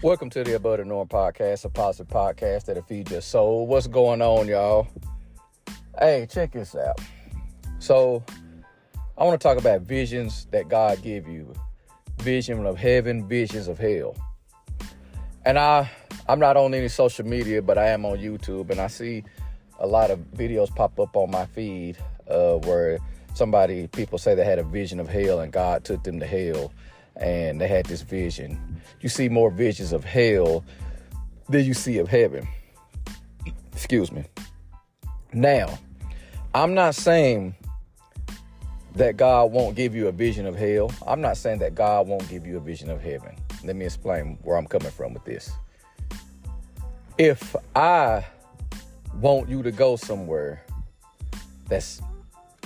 Welcome to the Above the Norm podcast, a positive podcast that'll feed your soul. What's going on, y'all? Hey, check this out. So, I want to talk about visions that God give you. Vision of heaven, visions of hell. And I I'm not on any social media, but I am on YouTube and I see a lot of videos pop up on my feed uh, where somebody people say they had a vision of hell and God took them to hell and they had this vision. You see more visions of hell than you see of heaven. Excuse me. Now, I'm not saying that God won't give you a vision of hell. I'm not saying that God won't give you a vision of heaven. Let me explain where I'm coming from with this. If I want you to go somewhere that's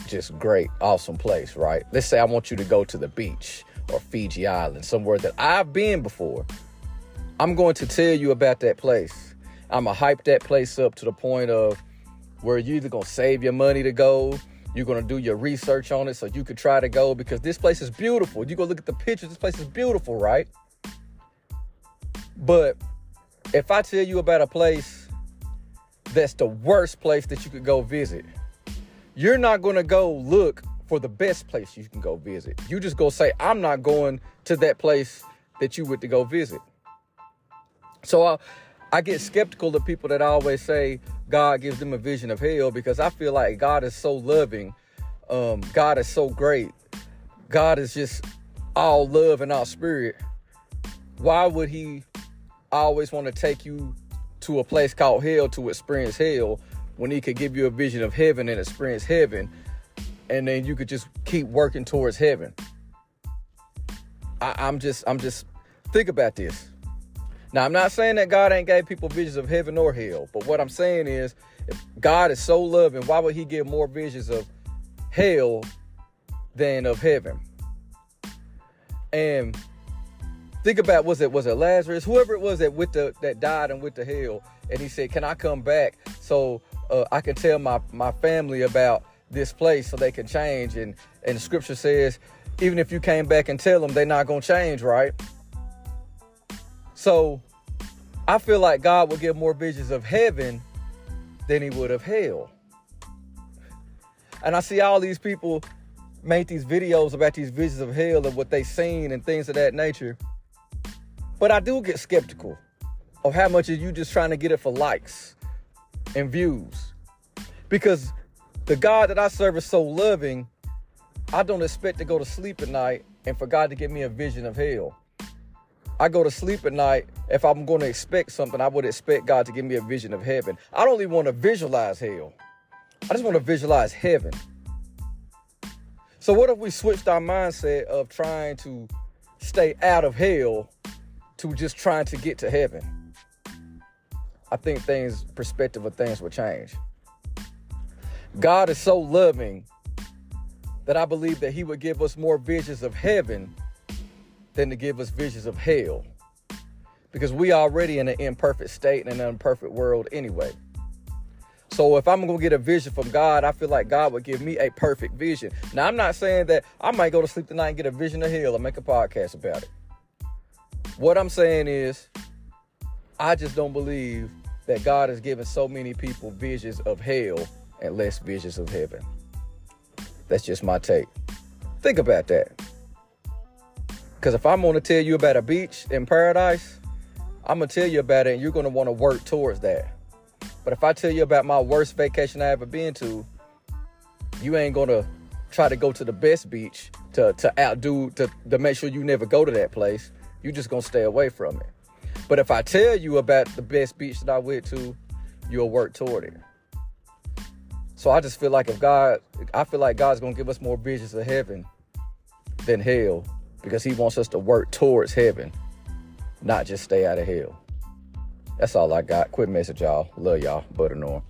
just great, awesome place, right? Let's say I want you to go to the beach or Fiji Island, somewhere that I've been before. I'm going to tell you about that place. I'm going to hype that place up to the point of where you're either going to save your money to go, you're going to do your research on it so you could try to go because this place is beautiful. You go look at the pictures, this place is beautiful, right? But if I tell you about a place that's the worst place that you could go visit, you're not going to go look for the best place you can go visit. You just go say, I'm not going to that place that you went to go visit. So I, I get skeptical of people that always say God gives them a vision of hell because I feel like God is so loving. Um, God is so great. God is just all love and all spirit. Why would He always want to take you to a place called hell to experience hell when He could give you a vision of heaven and experience heaven and then you could just keep working towards heaven. I, I'm just, I'm just, think about this. Now, I'm not saying that God ain't gave people visions of heaven or hell, but what I'm saying is, if God is so loving, why would He give more visions of hell than of heaven? And think about was it was it Lazarus, whoever it was that with the that died and went to hell, and he said, "Can I come back so uh, I can tell my my family about this place so they can change. And and the scripture says, even if you came back and tell them, they're not gonna change, right? So I feel like God will give more visions of heaven than he would of hell. And I see all these people make these videos about these visions of hell and what they seen and things of that nature. But I do get skeptical of how much are you just trying to get it for likes and views. Because the God that I serve is so loving, I don't expect to go to sleep at night and for God to give me a vision of hell. I go to sleep at night. If I'm going to expect something, I would expect God to give me a vision of heaven. I don't even want to visualize hell. I just want to visualize heaven. So, what if we switched our mindset of trying to stay out of hell to just trying to get to heaven? I think things, perspective of things will change. God is so loving that I believe that He would give us more visions of heaven than to give us visions of hell. Because we already in an imperfect state and an imperfect world anyway. So if I'm gonna get a vision from God, I feel like God would give me a perfect vision. Now I'm not saying that I might go to sleep tonight and get a vision of hell and make a podcast about it. What I'm saying is, I just don't believe that God has given so many people visions of hell and less visions of heaven. That's just my take. Think about that. Because if I'm going to tell you about a beach in paradise, I'm going to tell you about it and you're going to want to work towards that. But if I tell you about my worst vacation I ever been to, you ain't going to try to go to the best beach to, to outdo, to, to make sure you never go to that place. You're just going to stay away from it. But if I tell you about the best beach that I went to, you'll work toward it. So I just feel like if God, I feel like God's gonna give us more visions of heaven than hell because He wants us to work towards heaven, not just stay out of hell. That's all I got. Quick message, y'all. Love y'all. Butter Norm.